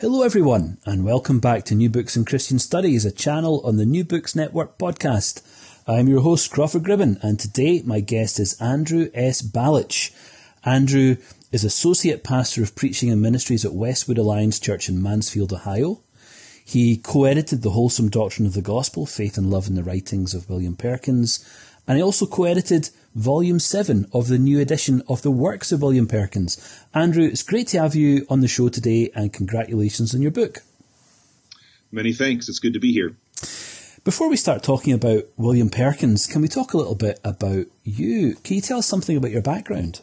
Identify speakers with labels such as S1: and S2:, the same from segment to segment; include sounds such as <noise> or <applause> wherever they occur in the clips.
S1: Hello, everyone, and welcome back to New Books in Christian Studies, a channel on the New Books Network podcast. I'm your host, Crawford Gribben, and today my guest is Andrew S. Ballitch. Andrew is Associate Pastor of Preaching and Ministries at Westwood Alliance Church in Mansfield, Ohio. He co edited The Wholesome Doctrine of the Gospel, Faith and Love in the Writings of William Perkins, and he also co edited Volume 7 of the new edition of the works of William Perkins. Andrew, it's great to have you on the show today and congratulations on your book.
S2: Many thanks. It's good to be here.
S1: Before we start talking about William Perkins, can we talk a little bit about you? Can you tell us something about your background?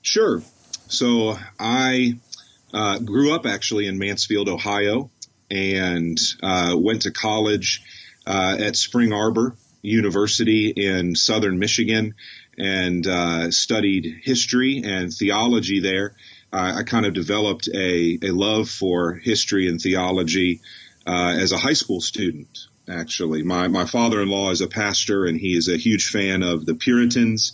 S2: Sure. So I uh, grew up actually in Mansfield, Ohio, and uh, went to college uh, at Spring Arbor University in southern Michigan and uh, studied history and theology there. I kind of developed a, a love for history and theology uh, as a high school student. Actually, my my father-in-law is a pastor, and he is a huge fan of the Puritans.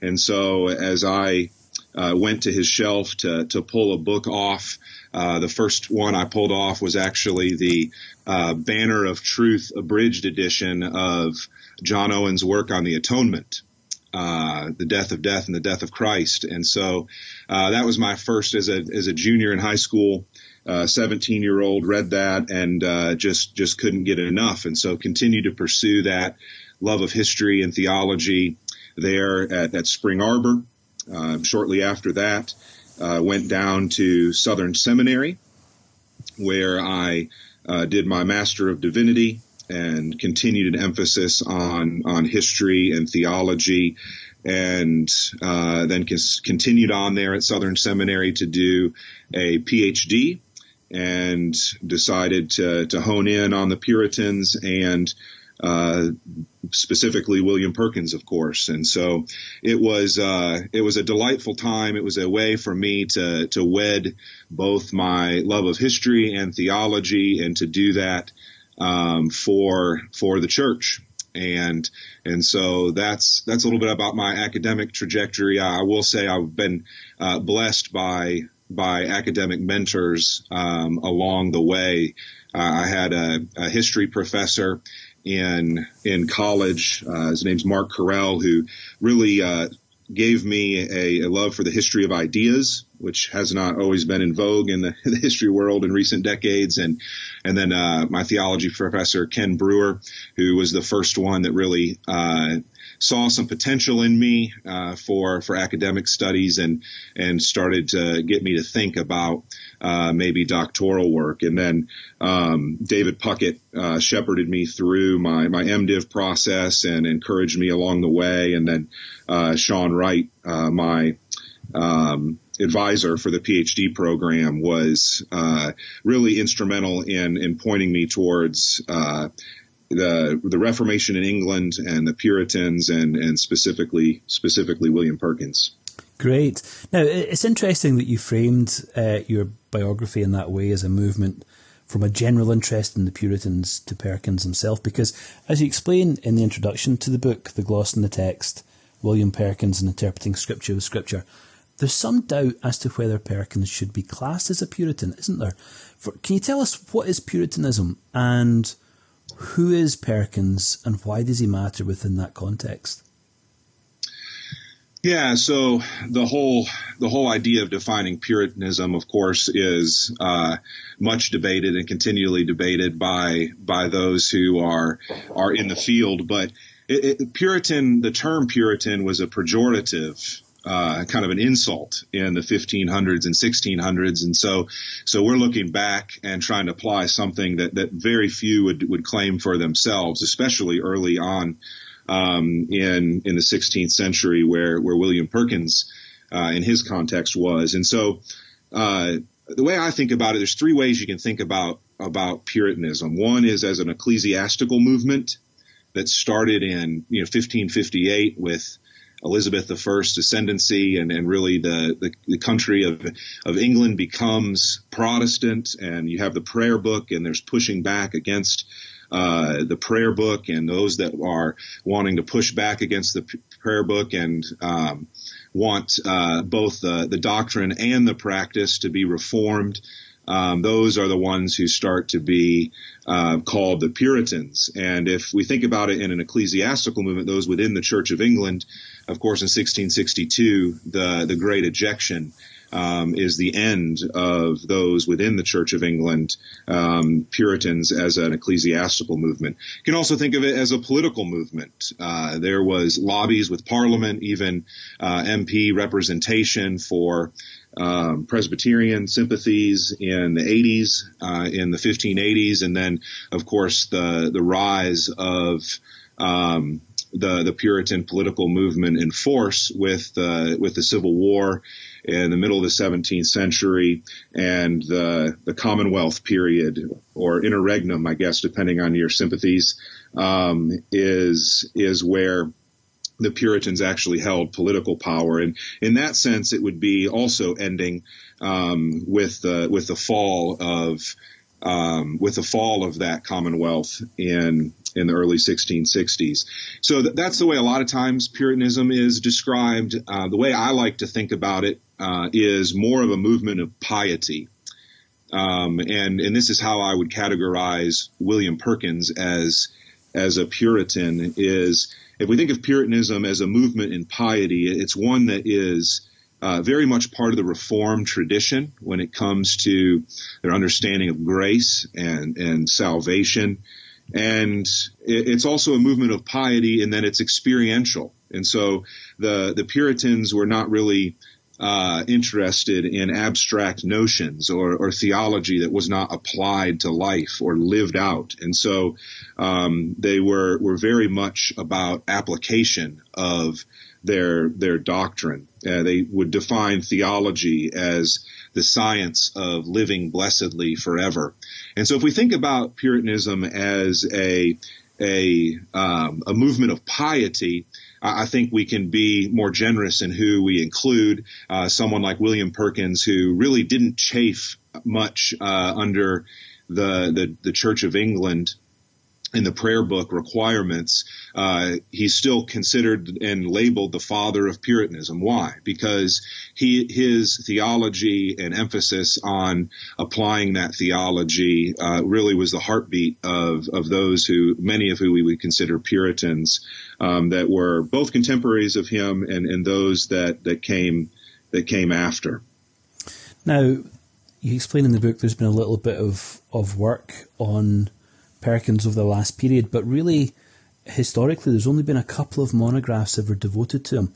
S2: And so, as I uh, went to his shelf to to pull a book off, uh, the first one I pulled off was actually the uh, Banner of Truth abridged edition of John Owen's work on the atonement, uh, the death of death and the death of Christ. And so uh, that was my first as a as a junior in high school. 17 uh, year old read that and uh, just just couldn't get enough, and so continued to pursue that love of history and theology there at, at Spring Arbor. Uh, shortly after that, went down to Southern Seminary, where I did my Master of Divinity and continued an emphasis on on history and theology, and uh, then continued on there at Southern Seminary to do a PhD, and decided to to hone in on the Puritans and. Uh, specifically William Perkins, of course. And so it was uh, it was a delightful time. It was a way for me to to wed both my love of history and theology, and to do that um, for for the church and and so that's that's a little bit about my academic trajectory. I will say I've been uh, blessed by by academic mentors um, along the way. Uh, I had a, a, history professor in in college. Uh, his name's Mark Carell, who really uh, gave me a, a, love for the history of ideas, which has not always been in vogue in the, <laughs> the history world in recent decades, and and then uh, my theology professor Ken Brewer, who was the first one that really uh, saw some potential in me uh, for for academic studies and and started to get me to think about uh, maybe doctoral work. And then um, David Puckett uh, shepherded me through my my MDiv process and encouraged me along the way. And then uh, Shawn Wright, uh, my um, advisor for the PhD program was uh, really instrumental in in pointing me towards uh, the the Reformation in England and the Puritans and and specifically specifically William Perkins.
S1: Great. Now it's interesting that you framed uh, your biography in that way as a movement from a general interest in the Puritans to Perkins himself, because as you explain in the introduction to the book, The Gloss in the Text, William Perkins and Interpreting Scripture with Scripture, there's some doubt as to whether Perkins should be classed as a Puritan, isn't there? For, can you tell us what is Puritanism and who is Perkins and why does he matter within that context?
S2: Yeah, so the whole the whole idea of defining Puritanism, of course, is uh, much debated and continually debated by by those who are are in the field. But it, it, Puritan, the term Puritan, was a pejorative uh, kind of an insult in the 1500s and 1600s, and so so we're looking back and trying to apply something that that very few would would claim for themselves, especially early on um, in in the 16th century, where where William Perkins uh, in his context was. And so, uh, the way I think about it, there's three ways you can think about about Puritanism. One is as an ecclesiastical movement that started in you know 1558 with Elizabeth I's ascendancy and, and really the, the, the, country of, of England becomes Protestant and you have the prayer book and there's pushing back against uh, the prayer book and those that are wanting to push back against the prayer book and um, want uh, both the, the doctrine and the practice to be reformed um, those are the ones who start to be uh, called the Puritans. And if we think about it in an ecclesiastical movement, those within the Church of England, of course, in 1662, the the Great Ejection. Um, is the end of those within the Church of England, um, Puritans as an ecclesiastical movement. You can also think of it as a political movement. Uh, there was lobbies with Parliament, even uh, MP representation for um, Presbyterian sympathies in the 80s, uh, in the 1580s, and then, of course, the the rise of um, the the Puritan political movement in force with uh, with the Civil War in the middle of the 17th century and the the Commonwealth period or interregnum, I guess, depending on your sympathies, um, is is where the Puritans actually held political power, and in that sense, it would be also ending um, with the with the fall of um, with the fall of that Commonwealth in in the early 1660s. So th- that's the way a lot of times Puritanism is described. Uh, the way I like to think about it uh, is more of a movement of piety. Um, and and this is how I would categorize William Perkins as as a Puritan is if we think of Puritanism as a movement in piety, it's one that is uh, very much part of the Reformed tradition when it comes to their understanding of grace and, and salvation. And it's also a movement of piety and then it's experiential. And so the, the Puritans were not really uh, interested in abstract notions or, or, theology that was not applied to life or lived out. And so um, they were were very much about application of their their doctrine. Uh, they would define theology as the science of living blessedly forever. And so if we think about Puritanism as a a um, a movement of piety, I think we can be more generous in who we include. Uh, someone like William Perkins, who really didn't chafe much uh, under the, the, the Church of England in the prayer book requirements, uh, he's still considered and labeled the father of Puritanism. Why? Because he his theology and emphasis on applying that theology uh, really was the heartbeat of of those who many of who we would consider Puritans um, that were both contemporaries of him and, and those that that came that came after.
S1: Now, you explain in the book there's been a little bit of of work on Perkins over the last period, but really, historically, there's only been a couple of monographs ever devoted to him.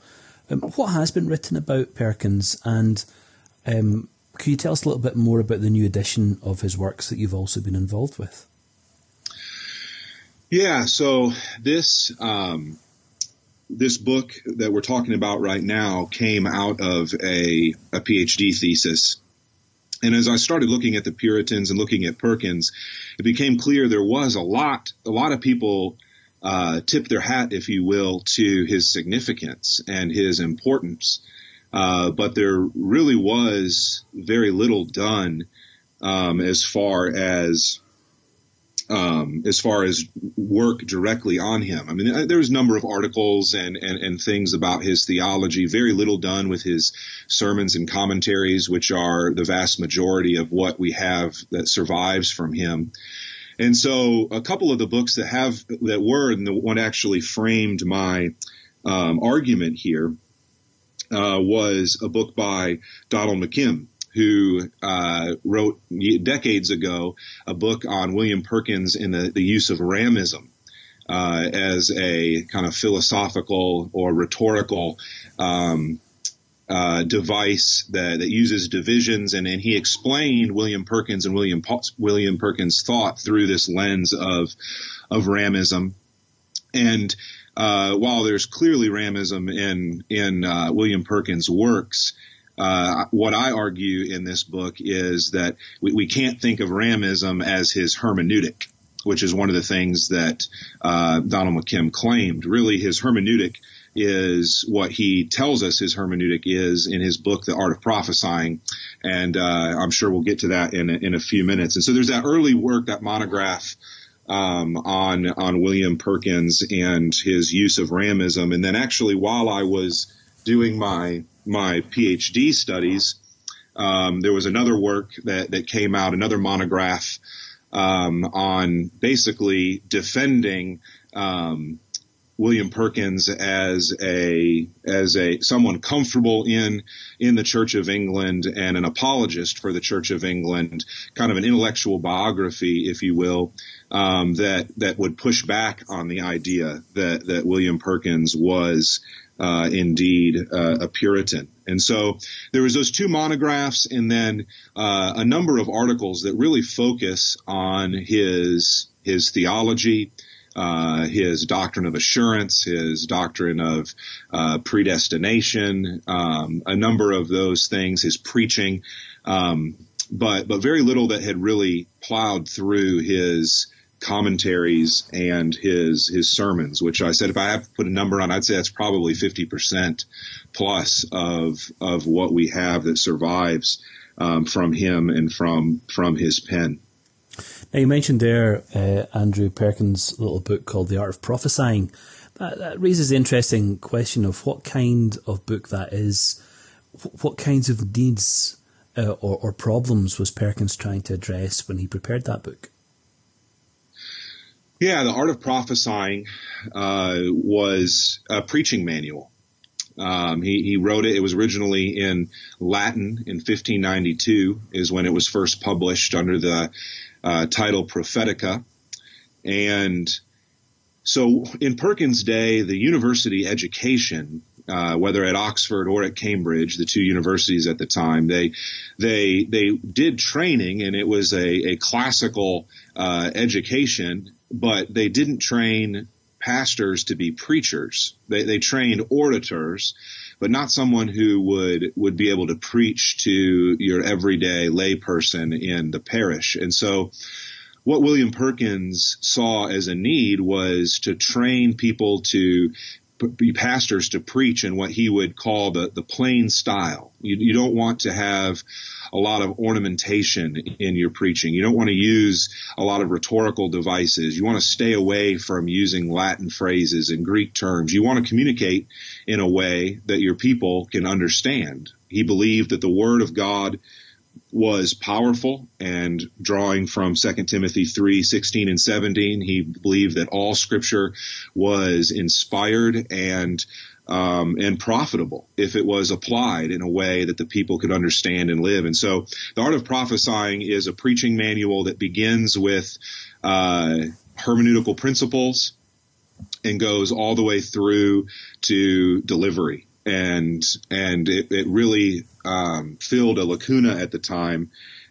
S1: Um, what has been written about Perkins, and um, could you tell us a little bit more about the new edition of his works that you've also been involved with?
S2: Yeah, so this um, this book that we're talking about right now came out of a, a PhD thesis and as I started looking at the Puritans and looking at Perkins, it became clear there was a lot, a lot of people uh, tip their hat, if you will, to his significance and his importance. Uh, but there really was very little done um, as far as um, as far as work directly on him. I mean, there was a number of articles and, and, and things about his theology, very little done with his sermons and commentaries, which are the vast majority of what we have that survives from him. And so a couple of the books that have, that were, and the one actually framed my um, argument here, uh, was a book by Donald McKim, who uh, wrote decades ago a book on William Perkins and the, the use of ramism. Uh, as a kind of philosophical or rhetorical um, uh, device that, that, uses divisions, and, and, he explained William Perkins and William William Perkins' thought through this lens of of ramism. And uh, while there's clearly Ramism in in uh, William Perkins' works, uh, what I argue in this book is that we, we, can't think of Ramism as his hermeneutic, which is one of the things that uh, Donald McKim claimed. Really, his hermeneutic is what he tells us his hermeneutic is in his book, The Art of Prophesying. And uh, I'm sure we'll get to that in a, in a few minutes. And so there's that early work, that monograph um, on on William Perkins and his use of Ramism. And then actually, while I was doing my my PhD studies, um, there was another work that that came out, another monograph um, on basically defending um, William Perkins as a as a someone comfortable in in the Church of England and an apologist for the Church of England, kind of an intellectual biography, if you will, um, that that would push back on the idea that that William Perkins was uh, indeed uh, a Puritan. And so there was those two monographs, and then uh, a number of articles that really focus on his his theology uh, his doctrine of assurance, his doctrine of uh, predestination, um, a number of those things, his preaching, um, but but very little that had really plowed through his commentaries and his his sermons, which I said if I have to put a number on, I'd say that's probably fifty percent plus of of what we have that survives um, from him and from from his pen.
S1: Now, you mentioned there uh, Andrew Perkins' little book called The Art of Prophesying. That, that raises the interesting question of what kind of book that is. What kinds of needs uh, or, or problems was Perkins trying to address when he prepared that book?
S2: Yeah, the art of prophesying uh, was a preaching manual. Um, he, he, wrote it. It was originally in Latin in 1592 is when it was first published under the uh, title Prophetica. And so in Perkins' day, the university education, uh, whether at Oxford or at Cambridge, the two universities at the time, they they they did training, and it was a, a classical uh, education, but they didn't train pastors to be preachers. They, they trained orators, but not someone who would would be able to preach to your everyday layperson in the parish. And so what William Perkins saw as a need was to train people to pastors to preach in what he would call the, the plain style. You, you don't want to have a lot of ornamentation in your preaching. You don't want to use a lot of rhetorical devices. You want to stay away from using Latin phrases and Greek terms. You want to communicate in a way that your people can understand. He believed that the word of God was powerful and drawing from 2 Timothy 3, 16 and 17, he believed that all scripture was inspired and um, and profitable if it was applied in a way that the people could understand and live. And so the art of prophesying is a preaching manual that begins with uh, hermeneutical principles and goes all the way through to delivery and and it, it really um, filled a lacuna at the time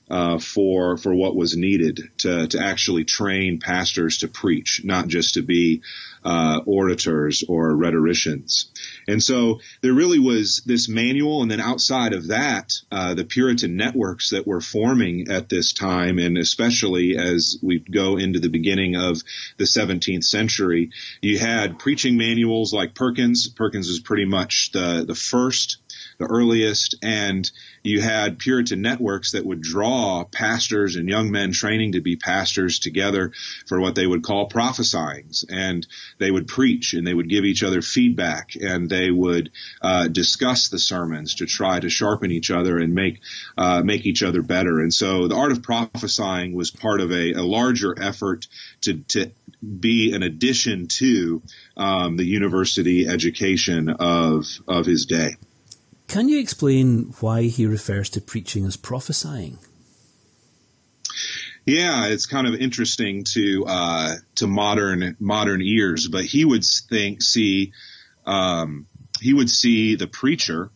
S2: uh, for for what was needed to to actually train pastors to preach, not just to be uh, orators or rhetoricians. And so there really was this manual, and then outside of that, uh, the Puritan networks that were forming at this time, and especially as we go into the beginning of the 17th century, you had preaching manuals like Perkins. Perkins was pretty much the the first the earliest, and you had Puritan networks that would draw pastors and young men training to be pastors together for what they would call prophesyings, and they would preach and they would give each other feedback and they would uh, discuss the sermons to try to sharpen each other and make uh, make each other better. And so the art of prophesying was part of a, a larger effort to, to be an addition to um, the university education of of his day.
S1: Can you explain why he refers to preaching as prophesying?
S2: Yeah, it's kind of interesting to uh, to modern modern ears, but he would think see um, he would see the preacher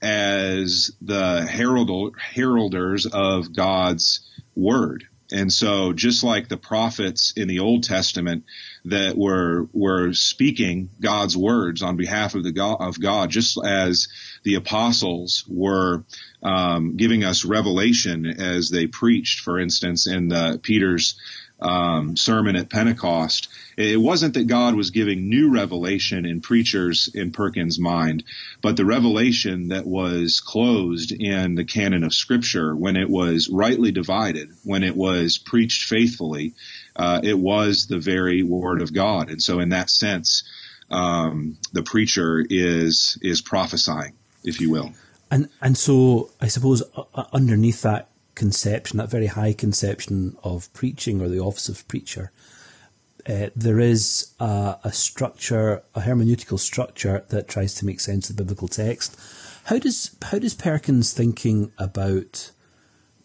S2: as the herald, heralders of God's word. And so, just like the prophets in the Old Testament, that were were speaking God's words on behalf of the God, of God, just as the apostles were um, giving us revelation as they preached. For instance, in the, Peter's um, sermon at Pentecost, it wasn't that God was giving new revelation in preachers in Perkins' mind, but the revelation that was closed in the canon of Scripture when it was rightly divided, when it was preached faithfully, uh, it was the very Word of God. And so, in that sense, um, the preacher is is prophesying, if you will.
S1: And and so, I suppose uh, underneath that conception, that very high conception of preaching or the office of preacher, uh, there is a, a, structure, a hermeneutical structure that tries to make sense of the biblical text. How does how does Perkins' thinking about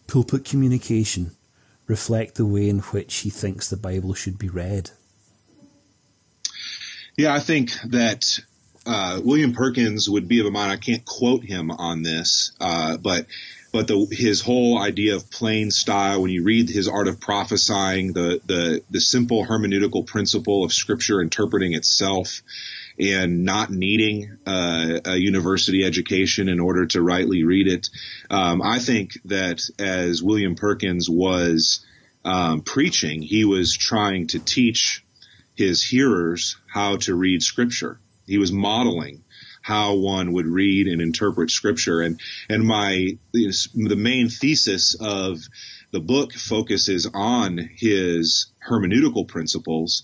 S1: pulpit communication reflect the way in which he thinks the Bible should be read?
S2: Yeah, I think that uh, William Perkins would be of a mind. I can't quote him on this, uh, but but the, his whole idea of plain style, when you read his Art of Prophesying, the, the, the simple hermeneutical principle of Scripture interpreting itself, and not needing uh, a university education in order to rightly read it. Um, I think that as William Perkins was um, preaching, he was trying to teach his hearers how to read Scripture. He was modeling how one would read and interpret scripture. And, and my, the main thesis of the book focuses on his hermeneutical principles,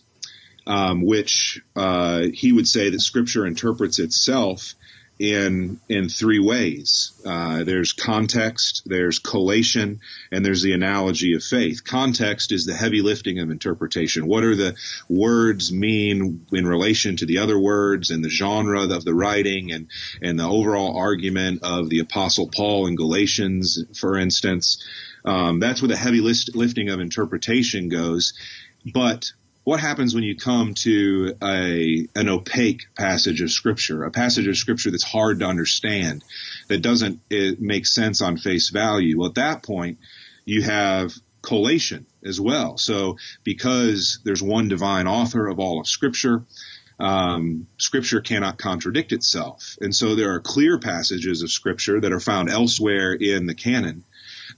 S2: um, which uh, he would say that scripture interprets itself in in three ways. Uh, there's context, there's collation, and there's the analogy of faith. Context is the heavy lifting of interpretation. What are the words mean in relation to the other words, and the genre of the writing, and and the overall argument of the Apostle Paul in Galatians, for instance. Um, that's where the heavy list, lifting of interpretation goes. But what happens when you come to a an opaque passage of scripture, a passage of scripture that's hard to understand, that doesn't make sense on face value? Well, at that point, you have collation as well. So because there's one divine author of all of scripture, um, scripture cannot contradict itself. And so there are clear passages of scripture that are found elsewhere in the canon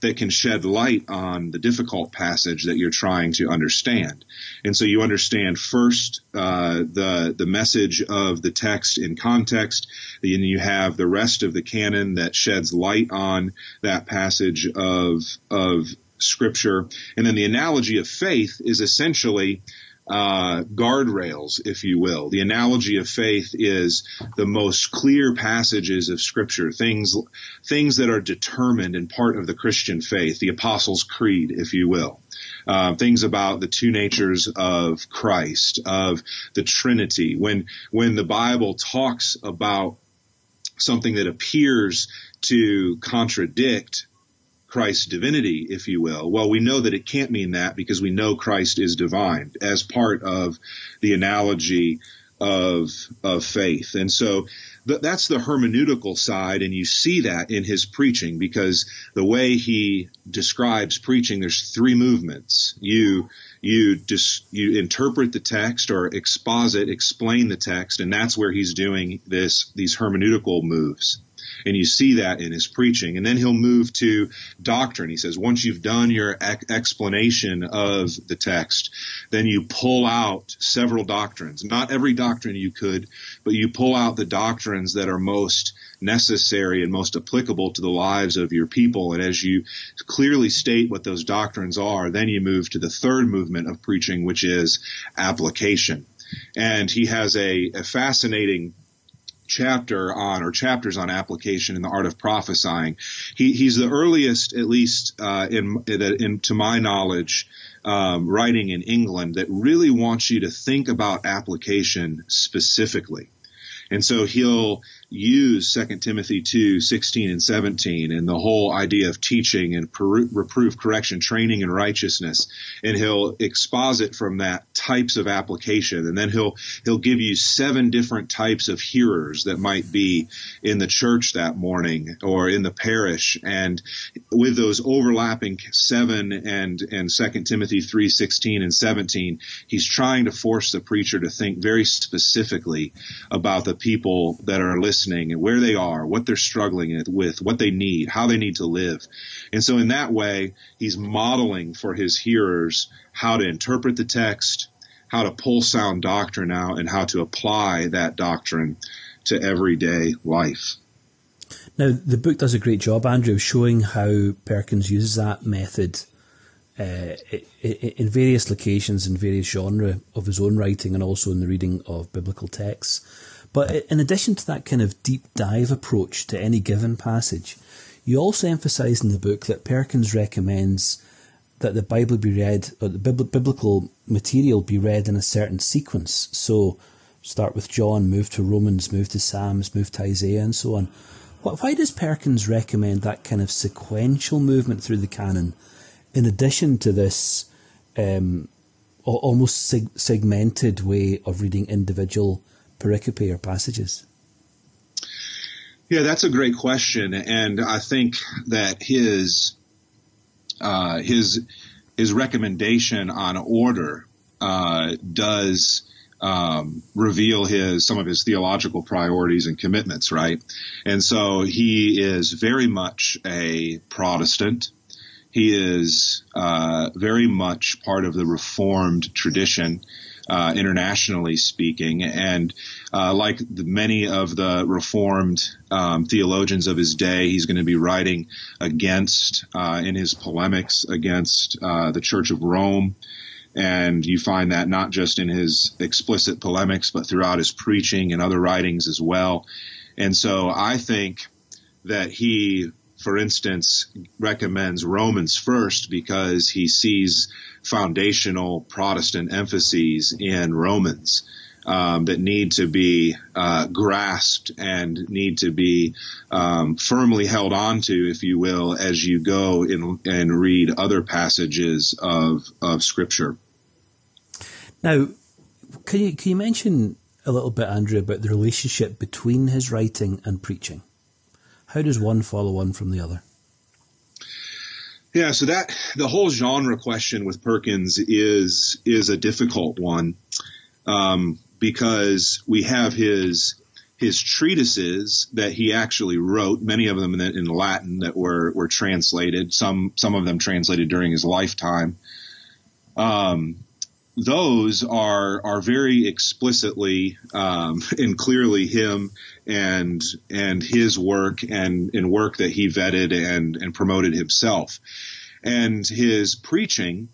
S2: that can shed light on the difficult passage that you're trying to understand. And so you understand first uh, the the message of the text in context, and you have the rest of the canon that sheds light on that passage of of scripture. And then the analogy of faith is essentially uh, guardrails, if you will. The analogy of faith is the most clear passages of Scripture, things things that are determined and part of the Christian faith, the Apostles' Creed, if you will. Uh, things about the two natures of Christ, of the Trinity. When when the Bible talks about something that appears to contradict Christ's divinity, if you will. Well, we know that it can't mean that because we know Christ is divine as part of the analogy of of faith. And so th- that's the hermeneutical side, and you see that in his preaching because the way he describes preaching, there's three movements. You you just you interpret the text or exposit, explain the text, and that's where he's doing this these hermeneutical moves. And you see that in his preaching. And then he'll move to doctrine. He says, once you've done your explanation of the text, then you pull out several doctrines. Not every doctrine you could, but you pull out the doctrines that are most necessary and most applicable to the lives of your people. And as you clearly state what those doctrines are, then you move to the third movement of preaching, which is application. And he has a, a fascinating chapter on or chapters on application in the art of prophesying. He, he's the earliest, at least uh, in, in, to my knowledge, um, writing in England that really wants you to think about application specifically. And so he'll use 2 Timothy 2, 16 and 17 and the whole idea of teaching and per- reproof, correction, training in righteousness. And he'll exposit from that types of application. And then he'll, he'll give you seven different types of hearers that might be in the church that morning or in the parish. And with those overlapping seven and, and 2 Timothy 3, 16 and 17, he's trying to force the preacher to think very specifically about the people that are listening listening and where they are, what they're struggling with, what they need, how they need to live. And so in that way, he's modeling for his hearers how to interpret the text, how to pull sound doctrine out, and how to apply that doctrine to everyday life.
S1: Now, the book does a great job, Andrew, of showing how Perkins uses that method uh, in various locations in various genre of his own writing and also in the reading of biblical texts. But in addition to that kind of deep dive approach to any given passage, you also emphasize in the book that Perkins recommends that the Bible be read, or the biblical material be read in a certain sequence. So start with John, move to Romans, move to Psalms, move to Isaiah, and so on. Why does Perkins recommend that kind of sequential movement through the canon, in addition to this um, almost seg- segmented way of reading individual pericope or passages?
S2: Yeah, that's a great question, and I think that his uh, his his recommendation on order uh, does um, reveal his some of his theological priorities and commitments, right? And so he is very much a Protestant. He is uh, very much part of the Reformed tradition uh, internationally speaking. And uh, like the, many of the Reformed um, theologians of his day, he's going to be writing against, uh, in his polemics against uh, the Church of Rome. And you find that not just in his explicit polemics, but throughout his preaching and other writings as well. And so I think that he for instance, recommends Romans first because he sees foundational Protestant emphases in Romans um, that need to be uh, grasped and need to be um, firmly held onto, if you will, as you go in, and read other passages of of Scripture.
S1: Now, can you can you mention a little bit, Andrew, about the relationship between his writing and preaching? How does one follow on from the other?
S2: Yeah, so that the whole genre question with Perkins is is a difficult one um, because we have his his treatises that he actually wrote, many of them in, in, Latin that were were translated, some some of them translated during his lifetime. Um, those are are very explicitly um, <laughs> and clearly him and and his work and and work that he vetted and and promoted himself and his preaching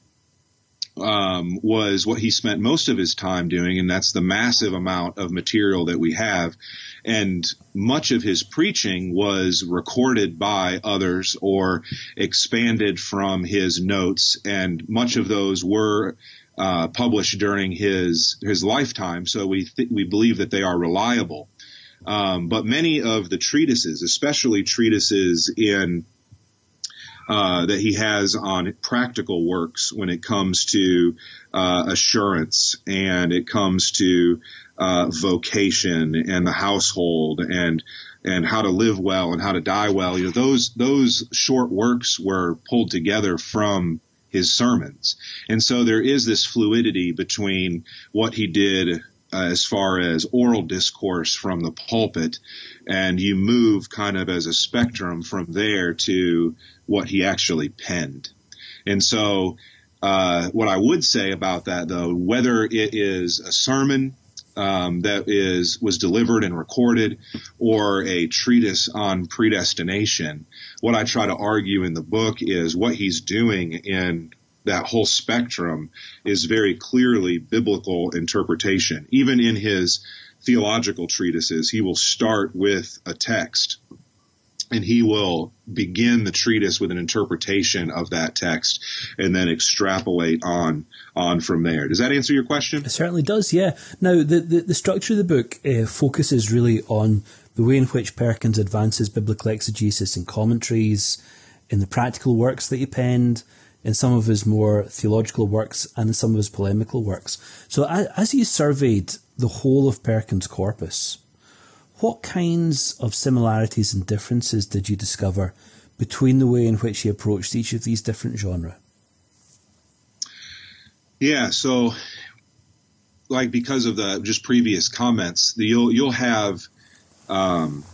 S2: um, was what he spent most of his time doing, and that's the massive amount of material that we have. And much of his preaching was recorded by others or expanded from his notes, and much of those were uh, published during his his lifetime, so we th- we believe that they are reliable. Um, but many of the treatises, especially treatises in uh, that he has on practical works when it comes to uh, assurance and it comes to uh, vocation and the household and and how to live well and how to die well. You know, those those short works were pulled together from his sermons. And so there is this fluidity between what he did uh, as far as oral discourse from the pulpit, and you move kind of as a spectrum from there to what he actually penned. And so, uh, what I would say about that, though, whether it is a sermon um, that is was delivered and recorded, or a treatise on predestination. What I try to argue in the book is what he's doing in that whole spectrum is very clearly biblical interpretation. Even in his theological treatises, he will start with a text and he will begin the treatise with an interpretation of that text and then extrapolate on on from there. Does that answer your question?
S1: It certainly does, yeah. Now, the, the, the structure of the book uh, focuses really on the way in which Perkins advances biblical exegesis and commentaries, in the practical works that he penned, in some of his more theological works, and in some of his polemical works. So, as he surveyed the whole of Perkins' corpus, what kinds of similarities and differences did you discover between the way in which he approached each of these different genres?
S2: Yeah, so like because of the just previous comments, the, you'll you'll have um,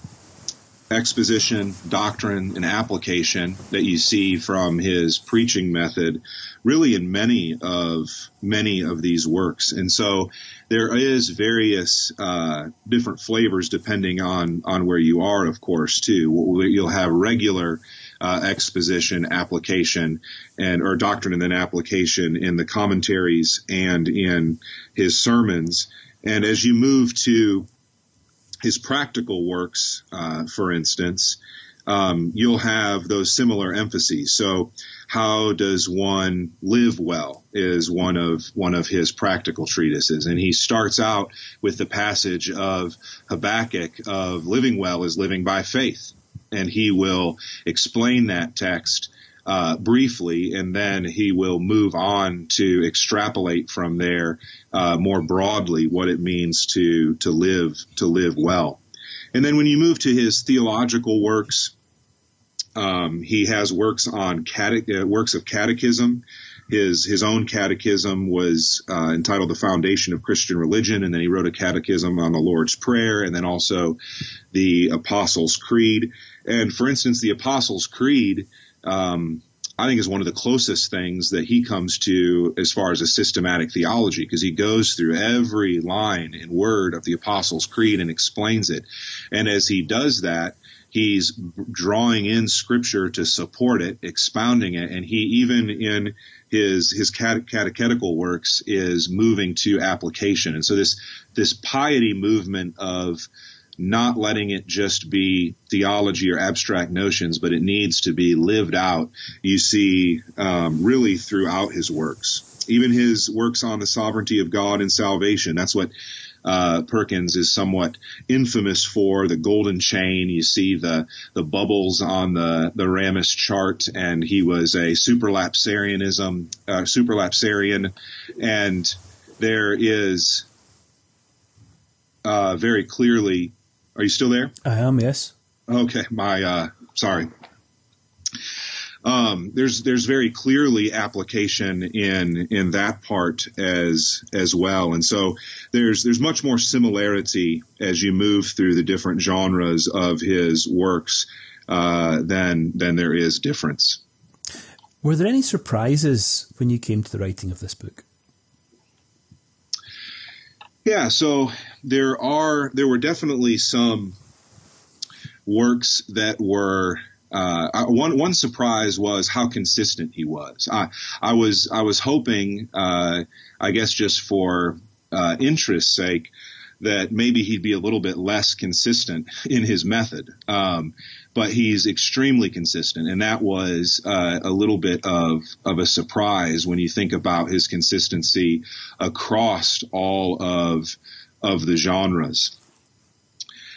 S2: exposition, doctrine, and application that you see from his preaching method, really in many of many of these works. And so there is various uh, different flavors depending on on where you are, of course, too. You'll have regular uh, exposition, application, and or doctrine and then application in the commentaries and in his sermons. And as you move to his practical works, uh, for instance, um, you'll have those similar emphases. So, how does one live well is one of one of his practical treatises, and he starts out with the passage of Habakkuk of living well is living by faith, and he will explain that text. Uh, briefly, and then he will move on to extrapolate from there uh, more broadly what it means to to live to live well. And then when you move to his theological works, um, he has works on cate- uh, works of catechism. His his own catechism was uh, entitled "The Foundation of Christian Religion," and then he wrote a catechism on the Lord's Prayer, and then also the Apostles' Creed. And for instance, the Apostles' Creed. Um, I think is one of the closest things that he comes to as far as a systematic theology because he goes through every line and word of the Apostles' Creed and explains it. And as he does that, he's drawing in scripture to support it, expounding it, and he even in his his catechetical works is moving to application. And so this this piety movement of not letting it just be theology or abstract notions, but it needs to be lived out. You see um, really throughout his works, even his works on the sovereignty of God and salvation. That's what uh, Perkins is somewhat infamous for the golden chain. You see the the bubbles on the the Ramist chart, and he was a supralapsarianism uh, supralapsarian, and there is uh, very clearly are you still there?
S1: I am. Yes.
S2: Okay. My uh, sorry. Um, there's there's very clearly application in in that part as as well, and so there's there's much more similarity as you move through the different genres of his works uh, than than there is difference.
S1: Were there any surprises when you came to the writing of this book?
S2: Yeah, so there are there were definitely some works that were uh, one one surprise was how consistent he was. I I was I was hoping, uh, I guess, just for uh, interest's sake, that maybe he'd be a little bit less consistent in his method. Um, but he's extremely consistent, and that was uh, a little bit of of a surprise when you think about his consistency across all of of the genres.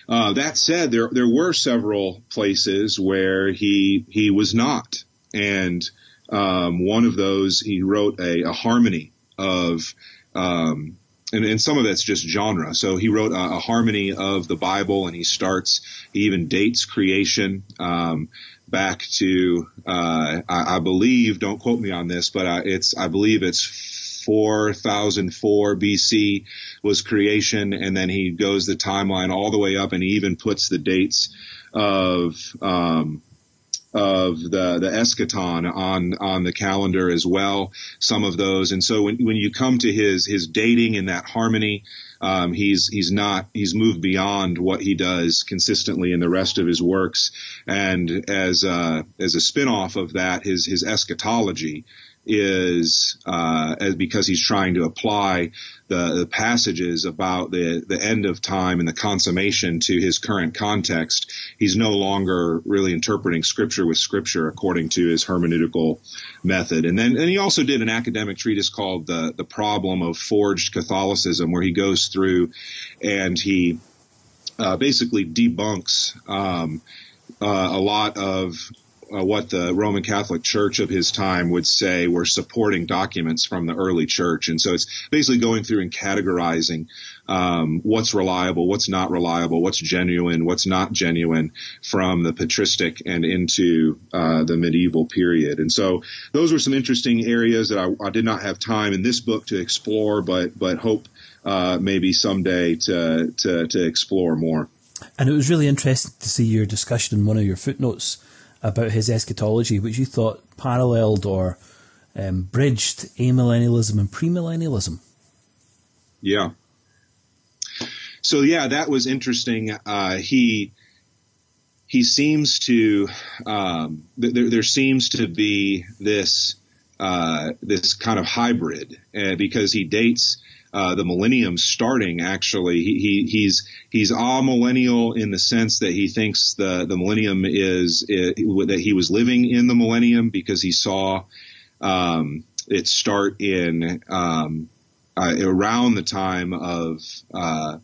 S2: Uh, that said, there there were several places where he he was not, and um, one of those he wrote a, a harmony of um, and, and some of that's just genre. So he wrote a, a, harmony of the Bible, and he starts, he even dates creation um, back to, uh, I, I, believe, don't quote me on this, but uh, it's, I believe it's 4004 BC was creation, and then he goes the timeline all the way up, and he even puts the dates of um, of the the eschaton on on the calendar as well. Some of those, and so when when you come to his his dating in that harmony, um, he's he's not he's moved beyond what he does consistently in the rest of his works, and as a, as a spinoff of that, his his eschatology is uh, because he's trying to apply the, the, passages about the the end of time and the consummation to his current context. He's no longer really interpreting scripture with scripture according to his hermeneutical method. And then and he also did an academic treatise called the the problem of forged Catholicism, where he goes through and he uh, basically debunks um, uh, a lot of uh, what the Roman Catholic Church of his time would say were supporting documents from the early church. And so it's basically going through and categorizing um, what's reliable, what's not reliable, what's genuine, what's not genuine from the patristic and into uh, the medieval period. And so those were some interesting areas that I, I, did not have time in this book to explore, but but hope uh, maybe someday to, to to explore more.
S1: And it was really interesting to see your discussion in one of your footnotes about his eschatology, which you thought paralleled or um, bridged amillennialism and premillennialism.
S2: Yeah. So yeah, that was interesting. Uh, he he seems to um, there, there seems to be this uh, this kind of hybrid uh, because he dates uh, the millennium starting. Actually, he, he he's he's amillennial in the sense that he thinks the the millennium is, is that he was living in the millennium because he saw um, it start in um, uh, around the time of uh,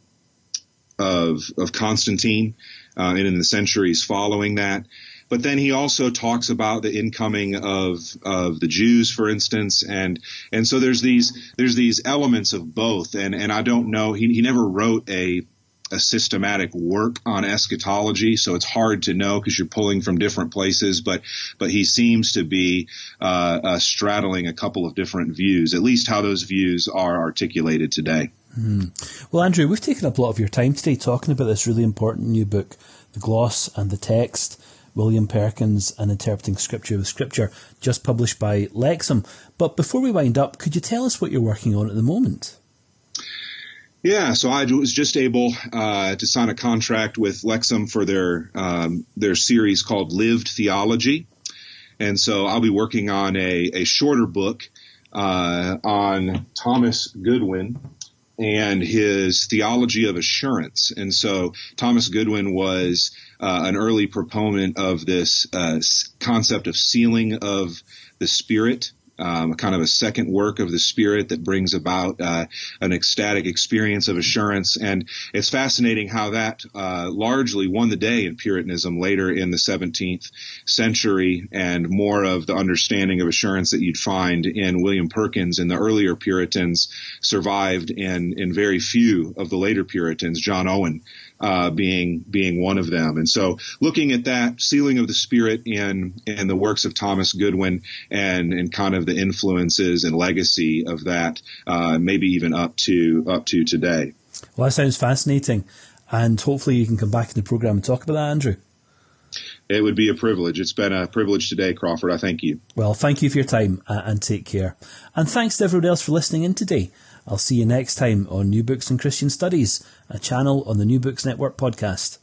S2: of of Constantine uh, and in the centuries following that. But then he also talks about the incoming of of the Jews, for instance, and and so there's these there's these elements of both. And and I don't know. He he never wrote a a systematic work on eschatology, so it's hard to know because you're pulling from different places. But but he seems to be uh, uh, straddling a couple of different views, at least how those views are articulated today.
S1: Hmm. Well, Andrew, we've taken up a lot of your time today talking about this really important new book, the gloss and the text. William Perkins and Interpreting Scripture with Scripture, just published by Lexham. But before we wind up, could you tell us what you're working on at the moment?
S2: Yeah, so I was just able uh, to sign a contract with Lexham for their um, their series called Lived Theology, and so I'll be working on a, a shorter book uh, on Thomas Goodwin and his theology of assurance. And so Thomas Goodwin was uh, an early proponent of this uh, concept of sealing of the spirit um, kind of a second work of the Spirit that brings about uh, an ecstatic experience of assurance. And it's fascinating how that uh, largely won the day in Puritanism later in the 17th century, and more of the understanding of assurance that you'd find in William Perkins and the earlier Puritans survived in in very few of the later Puritans. John Owen uh, being being one of them. And so, looking at that sealing of the Spirit in in the works of Thomas Goodwin and and kind of the influences and legacy of that, uh, maybe even up to up to today.
S1: Well, that sounds fascinating, and hopefully you can come back in the program and talk about that, Andrew.
S2: It would be a privilege. It's been a privilege today, Crawford. I thank you.
S1: Well, thank you for your time uh, and take care. And thanks to everyone else for listening in today. I'll see you next time on New Books and Christian Studies, a channel on the New Books Network podcast.